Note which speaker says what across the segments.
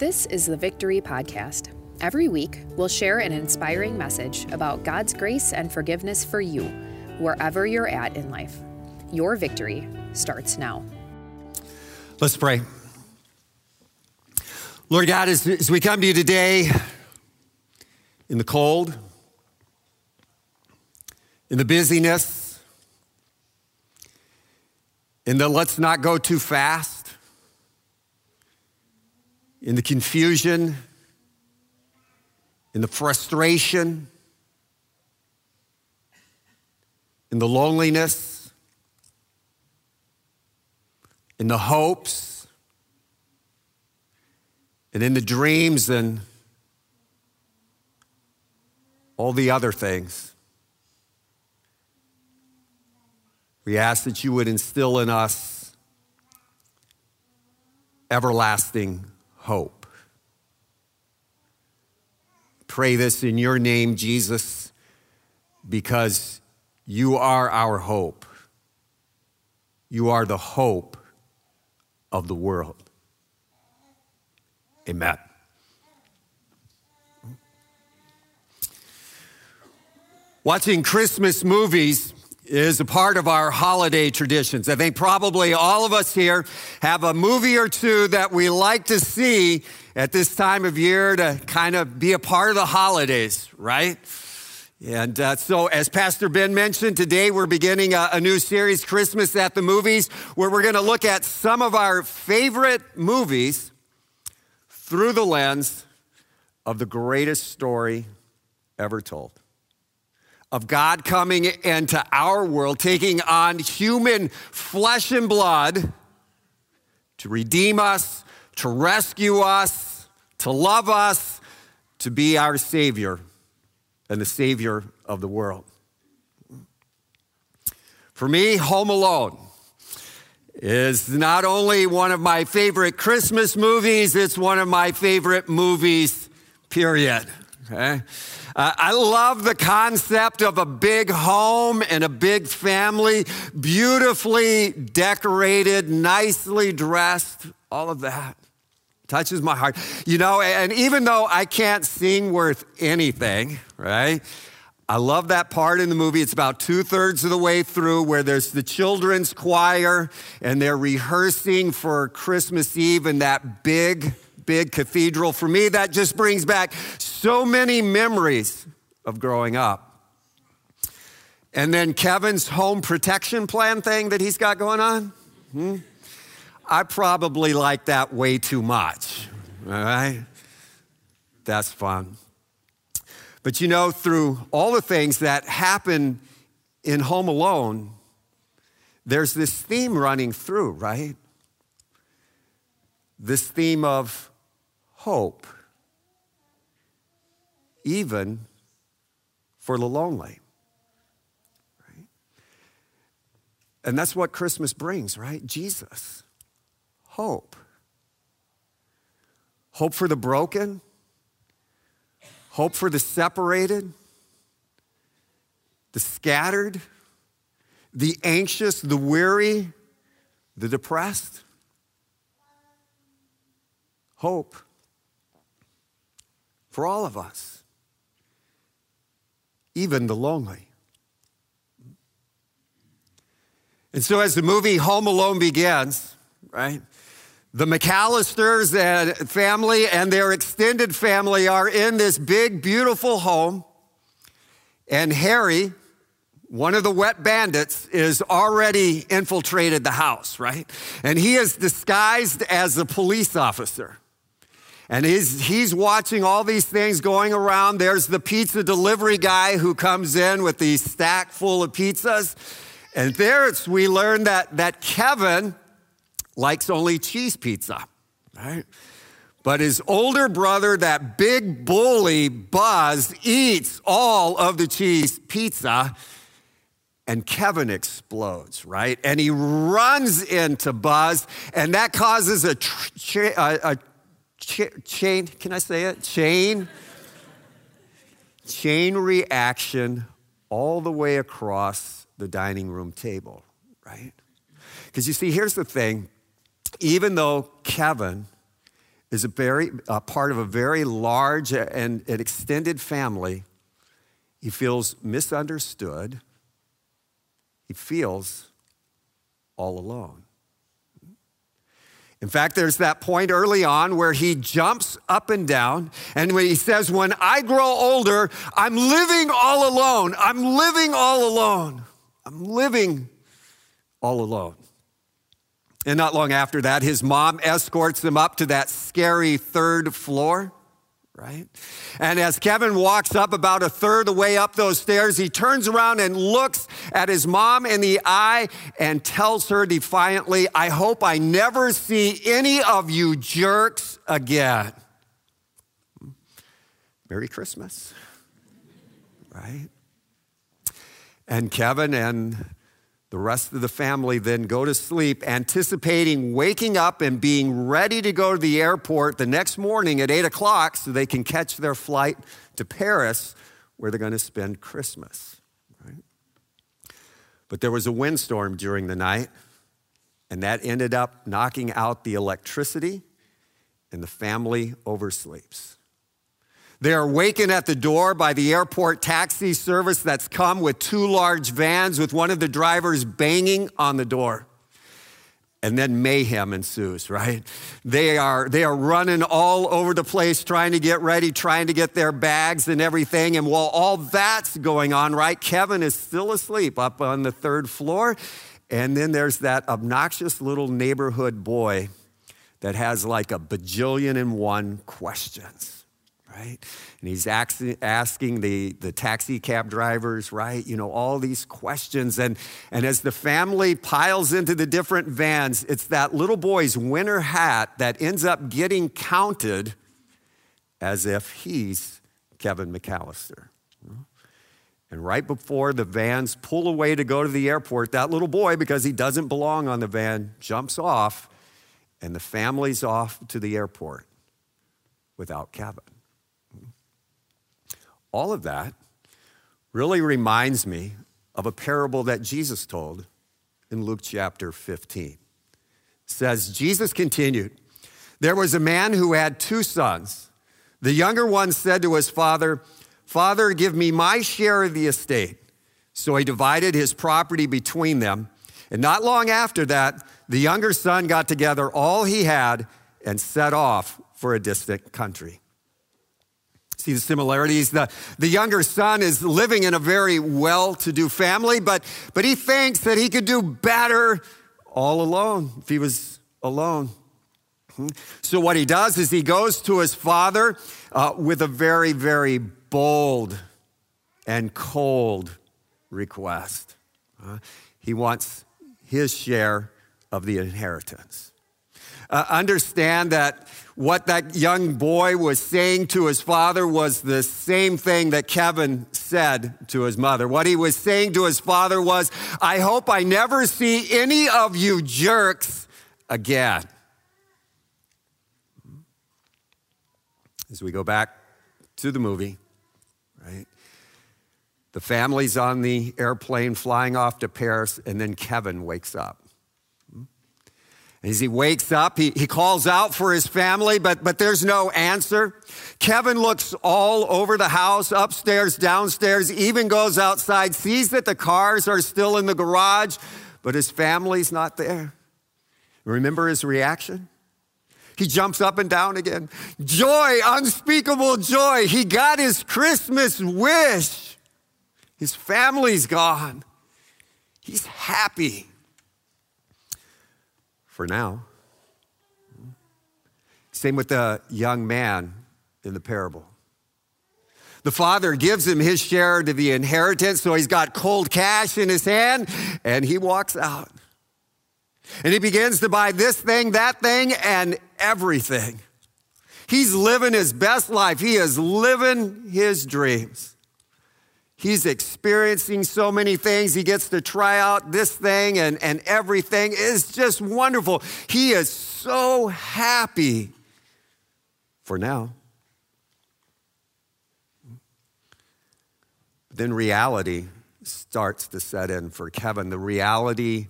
Speaker 1: This is the Victory Podcast. Every week, we'll share an inspiring message about God's grace and forgiveness for you, wherever you're at in life. Your victory starts now.
Speaker 2: Let's pray. Lord God, as, as we come to you today in the cold, in the busyness, in the let's not go too fast, in the confusion, in the frustration, in the loneliness, in the hopes, and in the dreams and all the other things. We ask that you would instill in us everlasting hope. Pray this in your name, Jesus, because you are our hope. You are the hope of the world. Amen. Watching Christmas movies is a part of our holiday traditions. I think probably all of us here have a movie or two that we like to see at this time of year to kind of be a part of the holidays, right? And uh, so, as Pastor Ben mentioned, today we're beginning a, a new series, Christmas at the Movies, where we're going to look at some of our favorite movies through the lens of the greatest story ever told of God coming into our world, taking on human flesh and blood to redeem us, to rescue us, to love us, to be our Savior and the Savior of the world. For me, Home Alone is not only one of my favorite Christmas movies, it's one of my favorite movies, period. Okay? Uh, I love the concept of a big home and a big family, beautifully decorated, nicely dressed, all of that. Touches my heart. You know, and even though I can't sing worth anything, right? I love that part in the movie. It's about two thirds of the way through where there's the children's choir and they're rehearsing for Christmas Eve in that big, big cathedral. For me, that just brings back so many memories of growing up. And then Kevin's home protection plan thing that he's got going on. Hmm? I probably like that way too much. All right? That's fun. But you know, through all the things that happen in Home Alone, there's this theme running through, right? This theme of hope even for the lonely. Right? And that's what Christmas brings, right? Jesus. Hope. Hope for the broken, hope for the separated, the scattered, the anxious, the weary, the depressed. Hope for all of us even the lonely. And so, as the movie Home Alone begins, right, the McAllisters and family and their extended family are in this big, beautiful home. And Harry, one of the wet bandits, is already infiltrated the house, right? And he is disguised as a police officer. And he's, he's watching all these things going around. There's the pizza delivery guy who comes in with the stack full of pizzas. And there we learn that, that Kevin likes only cheese pizza, right? But his older brother, that big bully Buzz, eats all of the cheese pizza. And Kevin explodes, right? And he runs into Buzz, and that causes a, tr- a, a ch- chain, can I say it? Chain, chain reaction all the way across the dining room table, right? Because you see, here's the thing even though Kevin is a very part of a very large and an extended family. He feels misunderstood. He feels all alone. In fact, there's that point early on where he jumps up and down, and when he says, When I grow older, I'm living all alone. I'm living all alone. I'm living all alone. And not long after that, his mom escorts him up to that scary third floor, right? And as Kevin walks up about a third of the way up those stairs, he turns around and looks at his mom in the eye and tells her defiantly, I hope I never see any of you jerks again. Merry Christmas, right? And Kevin and the rest of the family then go to sleep, anticipating waking up and being ready to go to the airport the next morning at 8 o'clock so they can catch their flight to Paris where they're going to spend Christmas. Right? But there was a windstorm during the night, and that ended up knocking out the electricity, and the family oversleeps. They are wakened at the door by the airport taxi service that's come with two large vans with one of the drivers banging on the door. And then mayhem ensues, right? They are, they are running all over the place trying to get ready, trying to get their bags and everything. And while all that's going on, right, Kevin is still asleep up on the third floor. And then there's that obnoxious little neighborhood boy that has like a bajillion and one questions right? And he's asking the, the taxi cab drivers, right? You know, all these questions. And, and as the family piles into the different vans, it's that little boy's winter hat that ends up getting counted as if he's Kevin McAllister. And right before the vans pull away to go to the airport, that little boy, because he doesn't belong on the van, jumps off, and the family's off to the airport without Kevin. All of that really reminds me of a parable that Jesus told in Luke chapter 15. It says, Jesus continued, There was a man who had two sons. The younger one said to his father, Father, give me my share of the estate. So he divided his property between them. And not long after that, the younger son got together all he had and set off for a distant country. See the similarities. The, the younger son is living in a very well to do family, but, but he thinks that he could do better all alone if he was alone. So, what he does is he goes to his father uh, with a very, very bold and cold request. Uh, he wants his share of the inheritance. Uh, understand that what that young boy was saying to his father was the same thing that Kevin said to his mother. What he was saying to his father was, I hope I never see any of you jerks again. As we go back to the movie, right? The family's on the airplane flying off to Paris, and then Kevin wakes up. As he wakes up, he, he calls out for his family, but, but there's no answer. Kevin looks all over the house, upstairs, downstairs, even goes outside, sees that the cars are still in the garage, but his family's not there. Remember his reaction? He jumps up and down again. Joy, unspeakable joy. He got his Christmas wish. His family's gone. He's happy for now. Same with the young man in the parable. The father gives him his share of the inheritance, so he's got cold cash in his hand, and he walks out. And he begins to buy this thing, that thing, and everything. He's living his best life. He is living his dreams. He's experiencing so many things. He gets to try out this thing and, and everything. It's just wonderful. He is so happy for now. Then reality starts to set in for Kevin the reality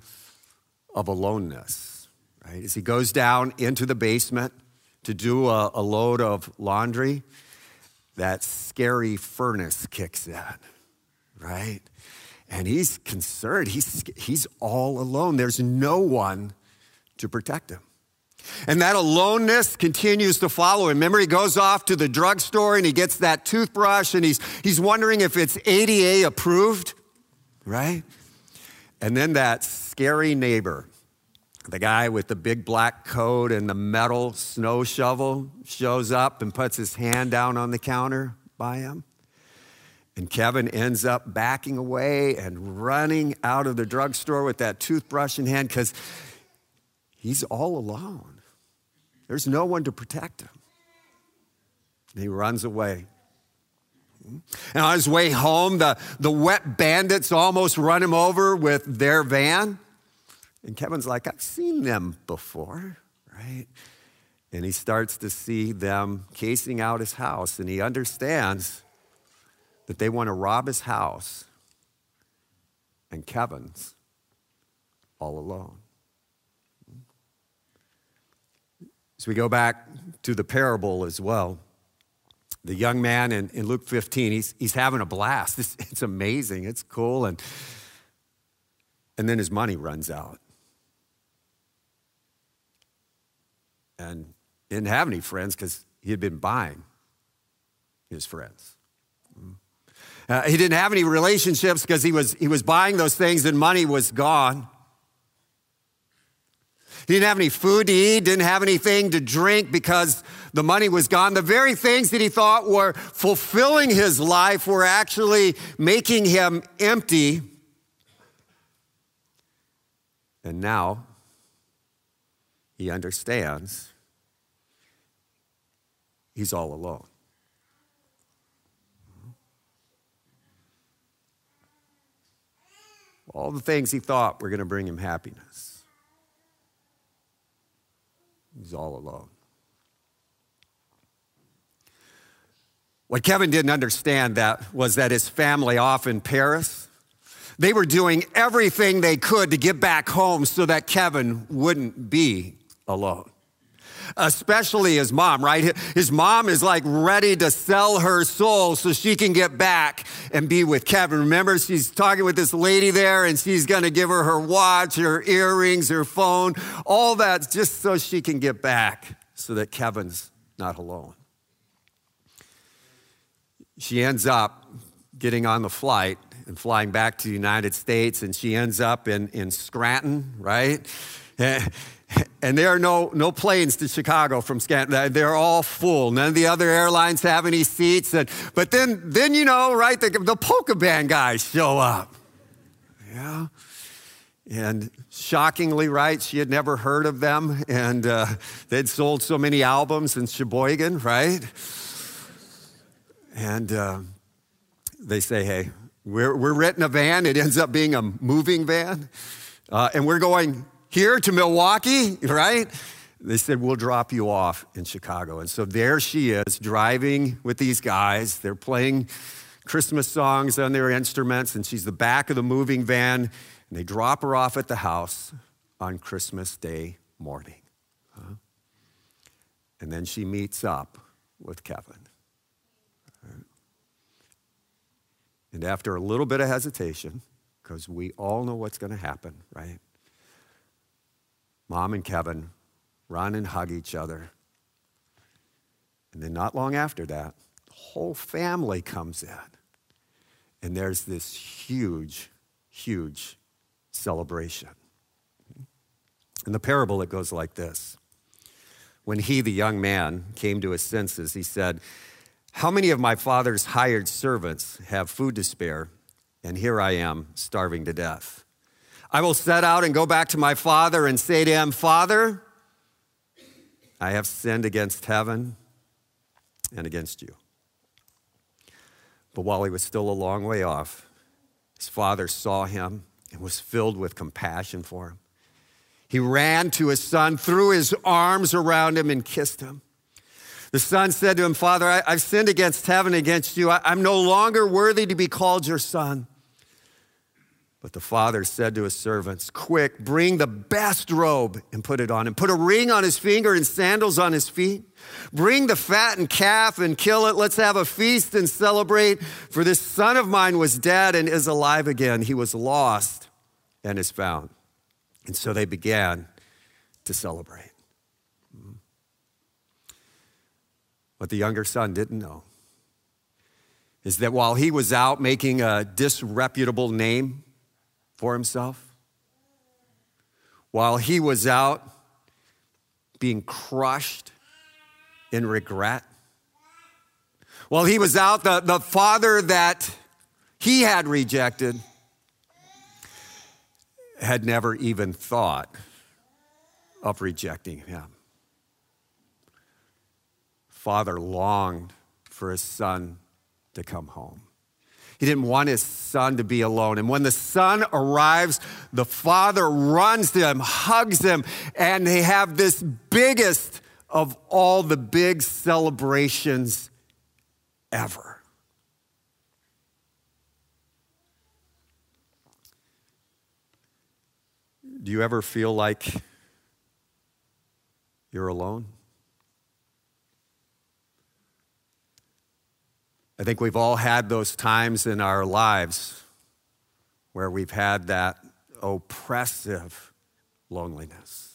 Speaker 2: of aloneness, right? As he goes down into the basement to do a, a load of laundry, that scary furnace kicks in, right? And he's concerned. He's, he's all alone. There's no one to protect him. And that aloneness continues to follow him. Remember, he goes off to the drugstore and he gets that toothbrush and he's, he's wondering if it's ADA approved, right? And then that scary neighbor, the guy with the big black coat and the metal snow shovel, shows up and puts his hand down on the counter by him. And Kevin ends up backing away and running out of the drugstore with that toothbrush in hand because he's all alone. There's no one to protect him. And he runs away. And on his way home, the, the wet bandits almost run him over with their van. And Kevin's like, I've seen them before, right? And he starts to see them casing out his house, and he understands that they want to rob his house, and Kevin's all alone. As we go back to the parable as well, the young man in, in Luke 15, he's, he's having a blast. It's, it's amazing, it's cool. And, and then his money runs out. And didn't have any friends because he had been buying his friends. Uh, he didn't have any relationships because he was, he was buying those things and money was gone. He didn't have any food to eat, didn't have anything to drink because the money was gone. The very things that he thought were fulfilling his life were actually making him empty. And now he understands he's all alone. All the things he thought were going to bring him happiness. He's all alone. What Kevin didn't understand that was that his family off in Paris, they were doing everything they could to get back home so that Kevin wouldn't be alone. Especially his mom, right? His mom is like ready to sell her soul so she can get back and be with Kevin. Remember, she's talking with this lady there and she's going to give her her watch, her earrings, her phone, all that just so she can get back so that Kevin's not alone she ends up getting on the flight and flying back to the United States, and she ends up in, in Scranton, right? And there are no, no planes to Chicago from Scranton. They're all full. None of the other airlines have any seats. And, but then, then, you know, right, the, the polka band guys show up. Yeah. And shockingly, right, she had never heard of them. And uh, they'd sold so many albums in Sheboygan, right? And uh, they say, hey, we're, we're renting a van. It ends up being a moving van. Uh, and we're going here to Milwaukee, right? They said, we'll drop you off in Chicago. And so there she is driving with these guys. They're playing Christmas songs on their instruments, and she's the back of the moving van. And they drop her off at the house on Christmas Day morning. Huh? And then she meets up with Kevin. And after a little bit of hesitation, because we all know what's going to happen, right? Mom and Kevin run and hug each other. And then, not long after that, the whole family comes in. And there's this huge, huge celebration. In the parable, it goes like this When he, the young man, came to his senses, he said, how many of my father's hired servants have food to spare, and here I am starving to death? I will set out and go back to my father and say to him, Father, I have sinned against heaven and against you. But while he was still a long way off, his father saw him and was filled with compassion for him. He ran to his son, threw his arms around him, and kissed him. The son said to him, Father, I, have sinned against heaven, against you. I, I'm no longer worthy to be called your son. But the father said to his servants, Quick, bring the best robe and put it on him. Put a ring on his finger and sandals on his feet. Bring the fattened calf and kill it. Let's have a feast and celebrate. For this son of mine was dead and is alive again. He was lost and is found. And so they began to celebrate. What the younger son didn't know is that while he was out making a disreputable name for himself, while he was out being crushed in regret, while he was out, the, the father that he had rejected had never even thought of rejecting him. Father longed for his son to come home. He didn't want his son to be alone. And when the son arrives, the father runs to him, hugs him, and they have this biggest of all the big celebrations ever. Do you ever feel like you're alone? I think we've all had those times in our lives where we've had that oppressive loneliness.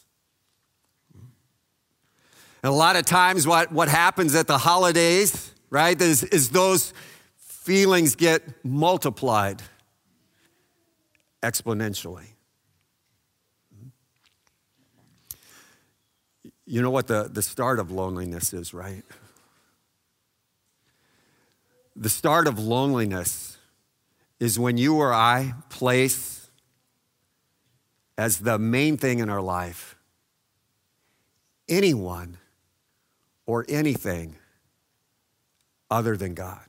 Speaker 2: And a lot of times, what, what happens at the holidays, right, is, is those feelings get multiplied exponentially. You know what the, the start of loneliness is, right? The start of loneliness is when you or I place as the main thing in our life anyone or anything other than God.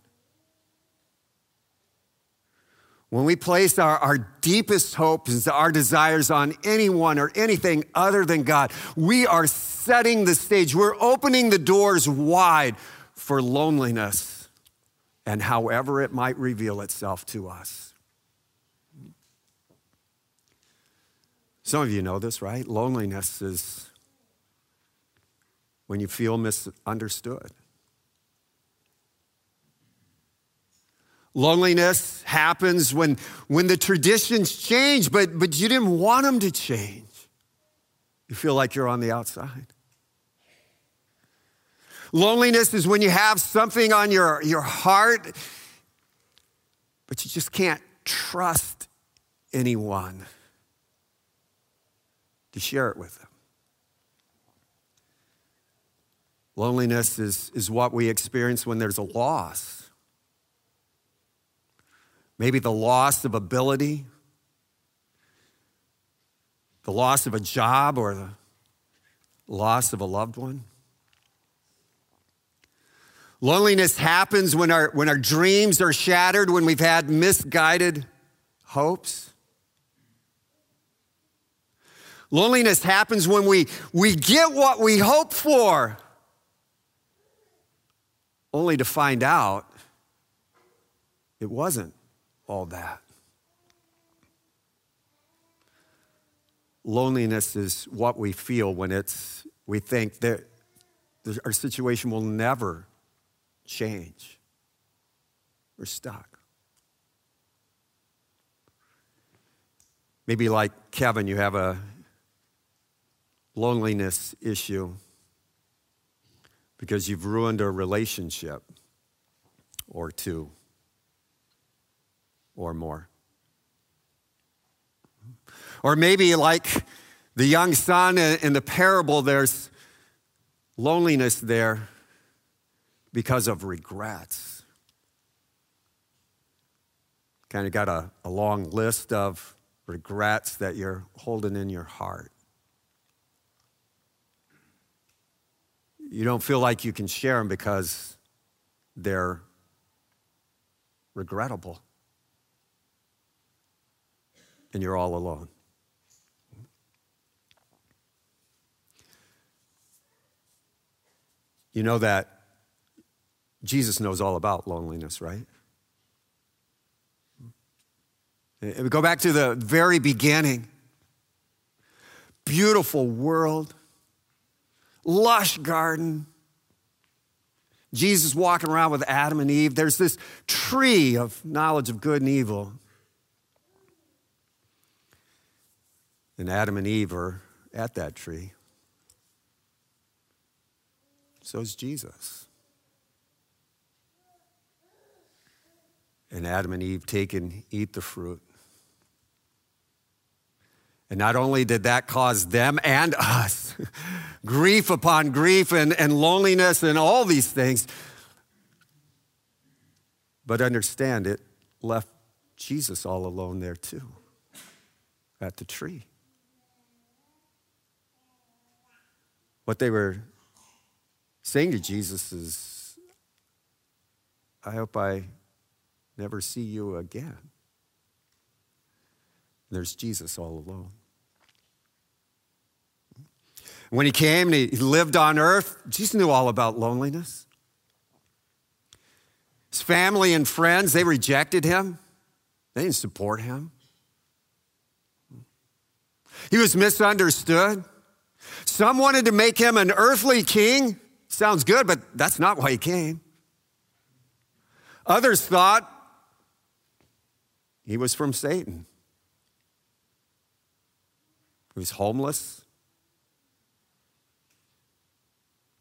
Speaker 2: When we place our, our deepest hopes, and our desires on anyone or anything other than God, we are setting the stage. We're opening the doors wide for loneliness and however it might reveal itself to us. Some of you know this, right? Loneliness is when you feel misunderstood. Loneliness happens when, when the traditions change, but, but you didn't want them to change. You feel like you're on the outside. Loneliness is when you have something on your, your heart, but you just can't trust anyone to share it with them. Loneliness is, is what we experience when there's a loss. Maybe the loss of ability, the loss of a job, or the loss of a loved one. Loneliness happens when our, when our dreams are shattered, when we've had misguided hopes. Loneliness happens when we, we get what we hope for, only to find out it wasn't all that. Loneliness is what we feel when it's, we think that our situation will never change. We're stuck. Maybe like Kevin, you have a loneliness issue because you've ruined a relationship or two or more. Or maybe like the young son in the parable, there's loneliness there because of regrets. Kind of got a, a long list of regrets that you're holding in your heart. You don't feel like you can share them because they're regrettable. And you're all alone. You know that Jesus knows all about loneliness, right? We go back to the very beginning. Beautiful world, lush garden. Jesus walking around with Adam and Eve. There's this tree of knowledge of good and evil. And Adam and Eve are at that tree. So is Jesus. And Adam and Eve take and eat the fruit. And not only did that cause them and us grief upon grief and, and loneliness and all these things, but understand it left Jesus all alone there too, at the tree. What they were saying to Jesus is, I hope I never see you again. There's Jesus all alone. When he came and he lived on earth, Jesus knew all about loneliness. His family and friends, they rejected him, they didn't support him. He was misunderstood. Some wanted to make him an earthly king. Sounds good, but that's not why he came. Others thought he was from Satan. He was homeless.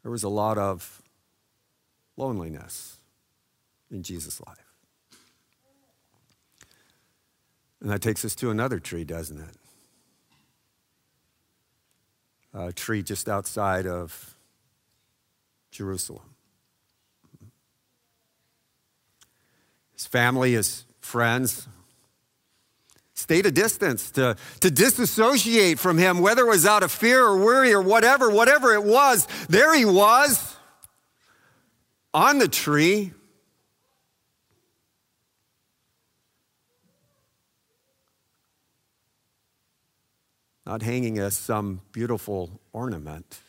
Speaker 2: There was a lot of loneliness in Jesus' life. And that takes us to another tree, doesn't it? A tree just outside of Jerusalem. His family, his friends, stayed a distance, to, to disassociate from him, whether it was out of fear or worry or whatever, whatever it was, there he was on the tree. Not hanging as some beautiful ornament,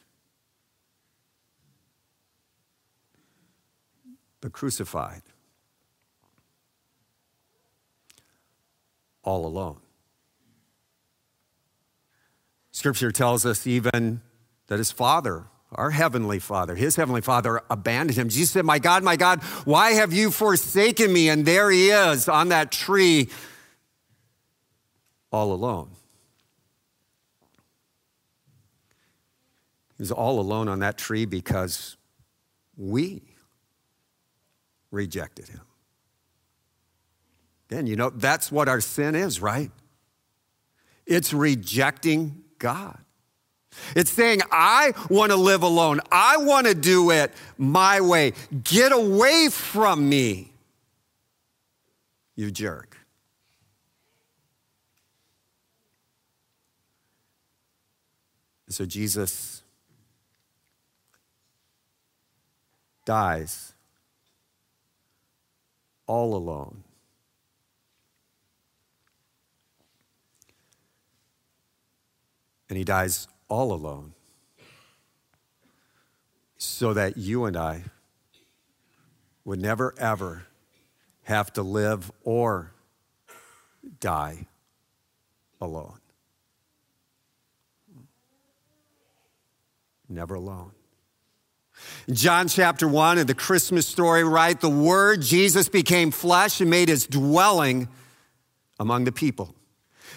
Speaker 2: but crucified. All alone. Scripture tells us even that his father, our heavenly father, his heavenly father abandoned him. Jesus said, My God, my God, why have you forsaken me? And there he is on that tree all alone. He was all alone on that tree because we rejected him. Again, you know, that's what our sin is, right? It's rejecting God. It's saying, I want to live alone. I want to do it my way. Get away from me, you jerk. So Jesus dies all alone and he dies all alone so that you and I would never, ever have to live or die alone. Never alone. John chapter 1 of the Christmas story, right? The Word, Jesus became flesh and made his dwelling among the people.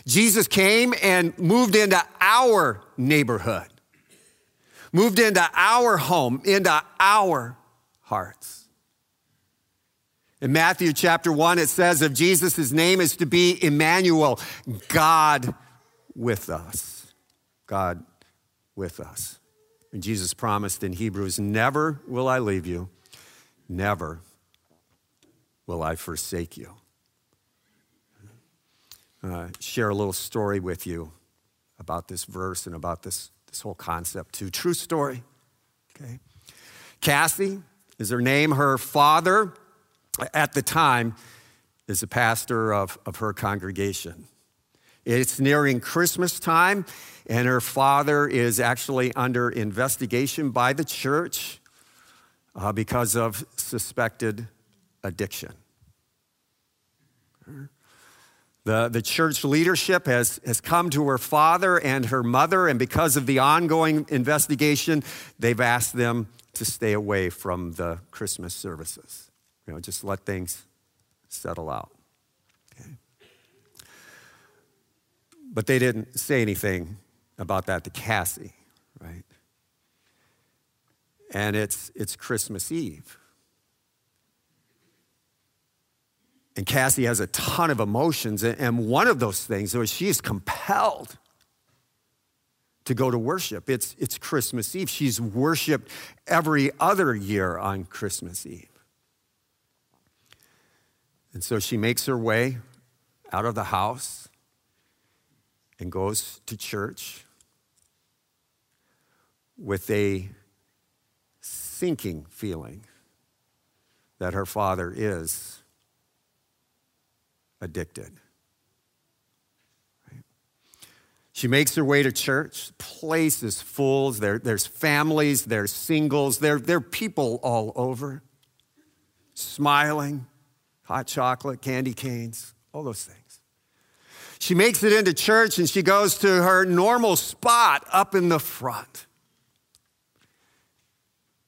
Speaker 2: Jesus came and moved into our neighborhood, moved into our home, into our hearts. In Matthew chapter 1, it says of Jesus, his name is to be Emmanuel, God with us. God with us. And Jesus promised in Hebrews, Never will I leave you, never will I forsake you uh, share a little story with you about this verse and about this, this whole concept, too. True story. Okay. Cassie is her name. Her father, at the time, is a pastor of, of her congregation. It's nearing Christmas time, and her father is actually under investigation by the church uh, because of suspected addiction. The, the church leadership has, has come to her father and her mother, and because of the ongoing investigation, they've asked them to stay away from the Christmas services. You know, just let things settle out. Okay? But they didn't say anything about that to Cassie, right? And it's, it's Christmas Eve. And Cassie has a ton of emotions. And one of those things is she is compelled to go to worship. It's, it's Christmas Eve. She's worshiped every other year on Christmas Eve. And so she makes her way out of the house and goes to church with a sinking feeling that her father is addicted. She makes her way to church. Place is full. There, there's families, there's singles, there, there are people all over, smiling, hot chocolate, candy canes, all those things. She makes it into church and she goes to her normal spot up in the front.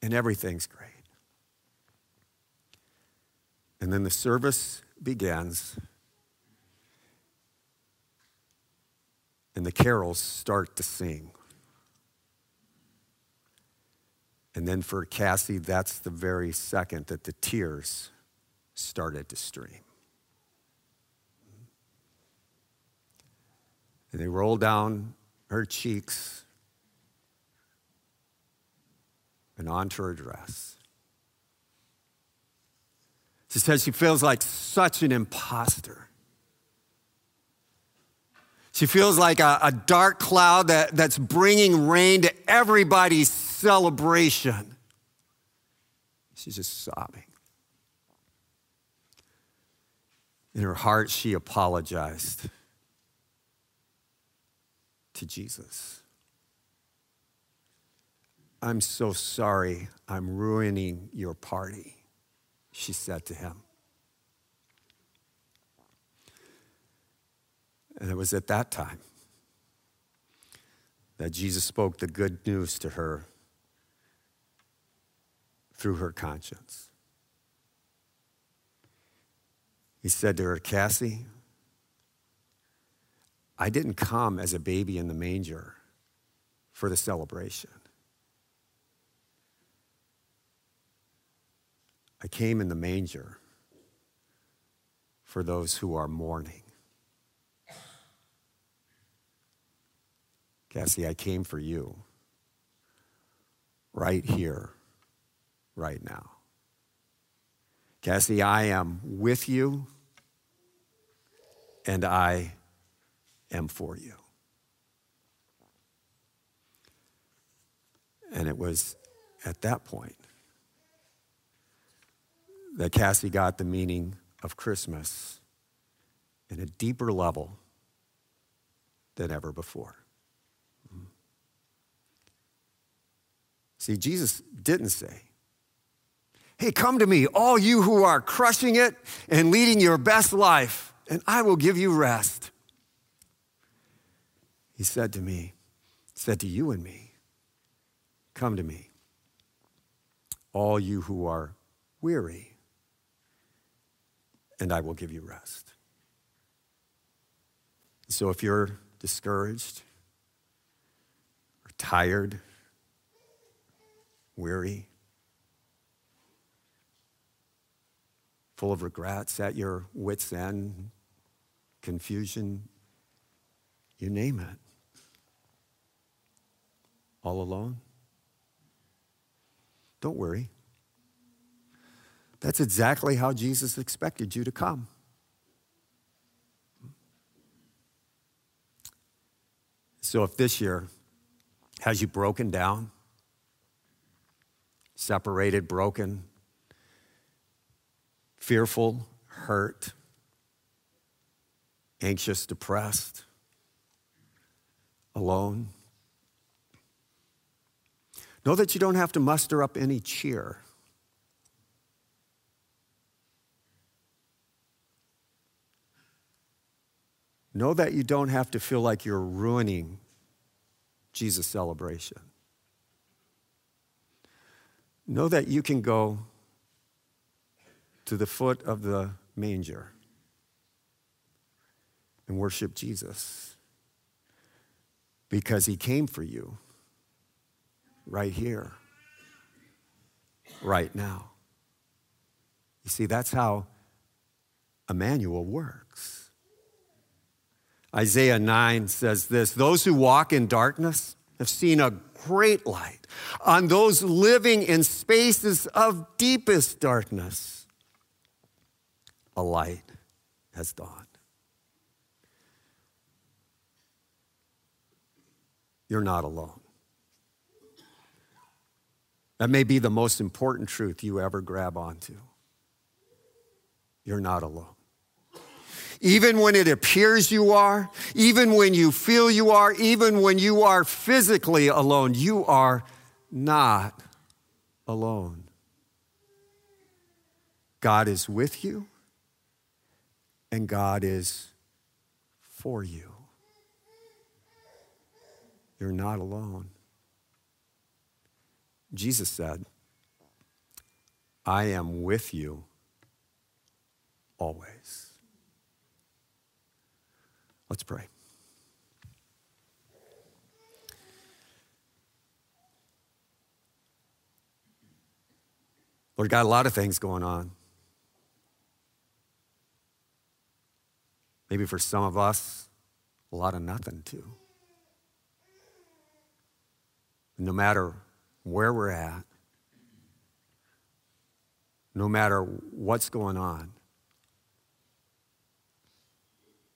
Speaker 2: And everything's great. And then the service begins. And the carols start to sing. And then for Cassie, that's the very second that the tears started to stream. And they roll down her cheeks and onto her dress. She says she feels like such an imposter. She feels like a, a dark cloud that, that's bringing rain to everybody's celebration. She's just sobbing. In her heart, she apologized to Jesus. I'm so sorry I'm ruining your party, she said to him. And it was at that time that Jesus spoke the good news to her through her conscience. He said to her, Cassie, I didn't come as a baby in the manger for the celebration. I came in the manger for those who are mourning. Cassie, I came for you right here, right now. Cassie, I am with you and I am for you. And it was at that point that Cassie got the meaning of Christmas in a deeper level than ever before. See, Jesus didn't say, Hey, come to me, all you who are crushing it and leading your best life, and I will give you rest. He said to me, said to you and me, Come to me, all you who are weary, and I will give you rest. So if you're discouraged or tired, weary, full of regrets, at your wits' end, confusion, you name it. All alone? Don't worry. That's exactly how Jesus expected you to come. So if this year has you broken down, separated, broken, fearful, hurt, anxious, depressed, alone. Know that you don't have to muster up any cheer. know that you don't have to feel like you're ruining Jesus' celebration. Know that you can go to the foot of the manger and worship Jesus because he came for you right here, right now. You see, that's how Emmanuel works. Isaiah 9 says this Those who walk in darkness have seen a great light. On those living in spaces of deepest darkness, a light has dawned. You're not alone. That may be the most important truth you ever grab onto. You're not alone. Even when it appears you are, even when you feel you are, even when you are physically alone, you are not alone. God is with you, and God is for you. You're not alone. Jesus said, I am with you always. Let's pray. Lord, got a lot of things going on. Maybe for some of us, a lot of nothing too. No matter where we're at, no matter what's going on,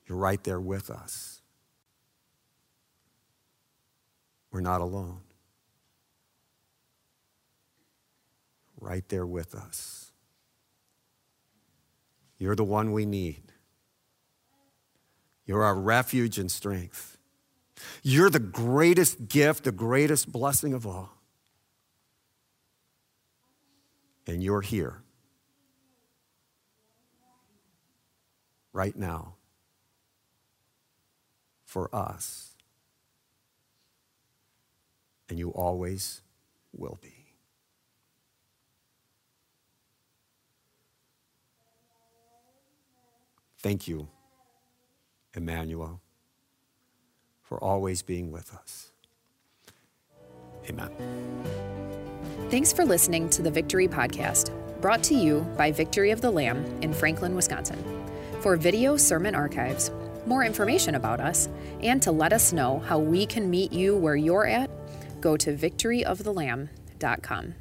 Speaker 2: you're right there with us. We're not alone. Right there with us. You're the one we need. You're our refuge and strength. You're the greatest gift, the greatest blessing of all. And you're here right now for us. And you always will be. Thank you, Emmanuel, for always being with us. Amen.
Speaker 1: Thanks for listening to the Victory Podcast, brought to you by Victory of the Lamb in Franklin, Wisconsin. For video sermon archives, more information about us, and to let us know how we can meet you where you're at, go to victoryofthelamb.com.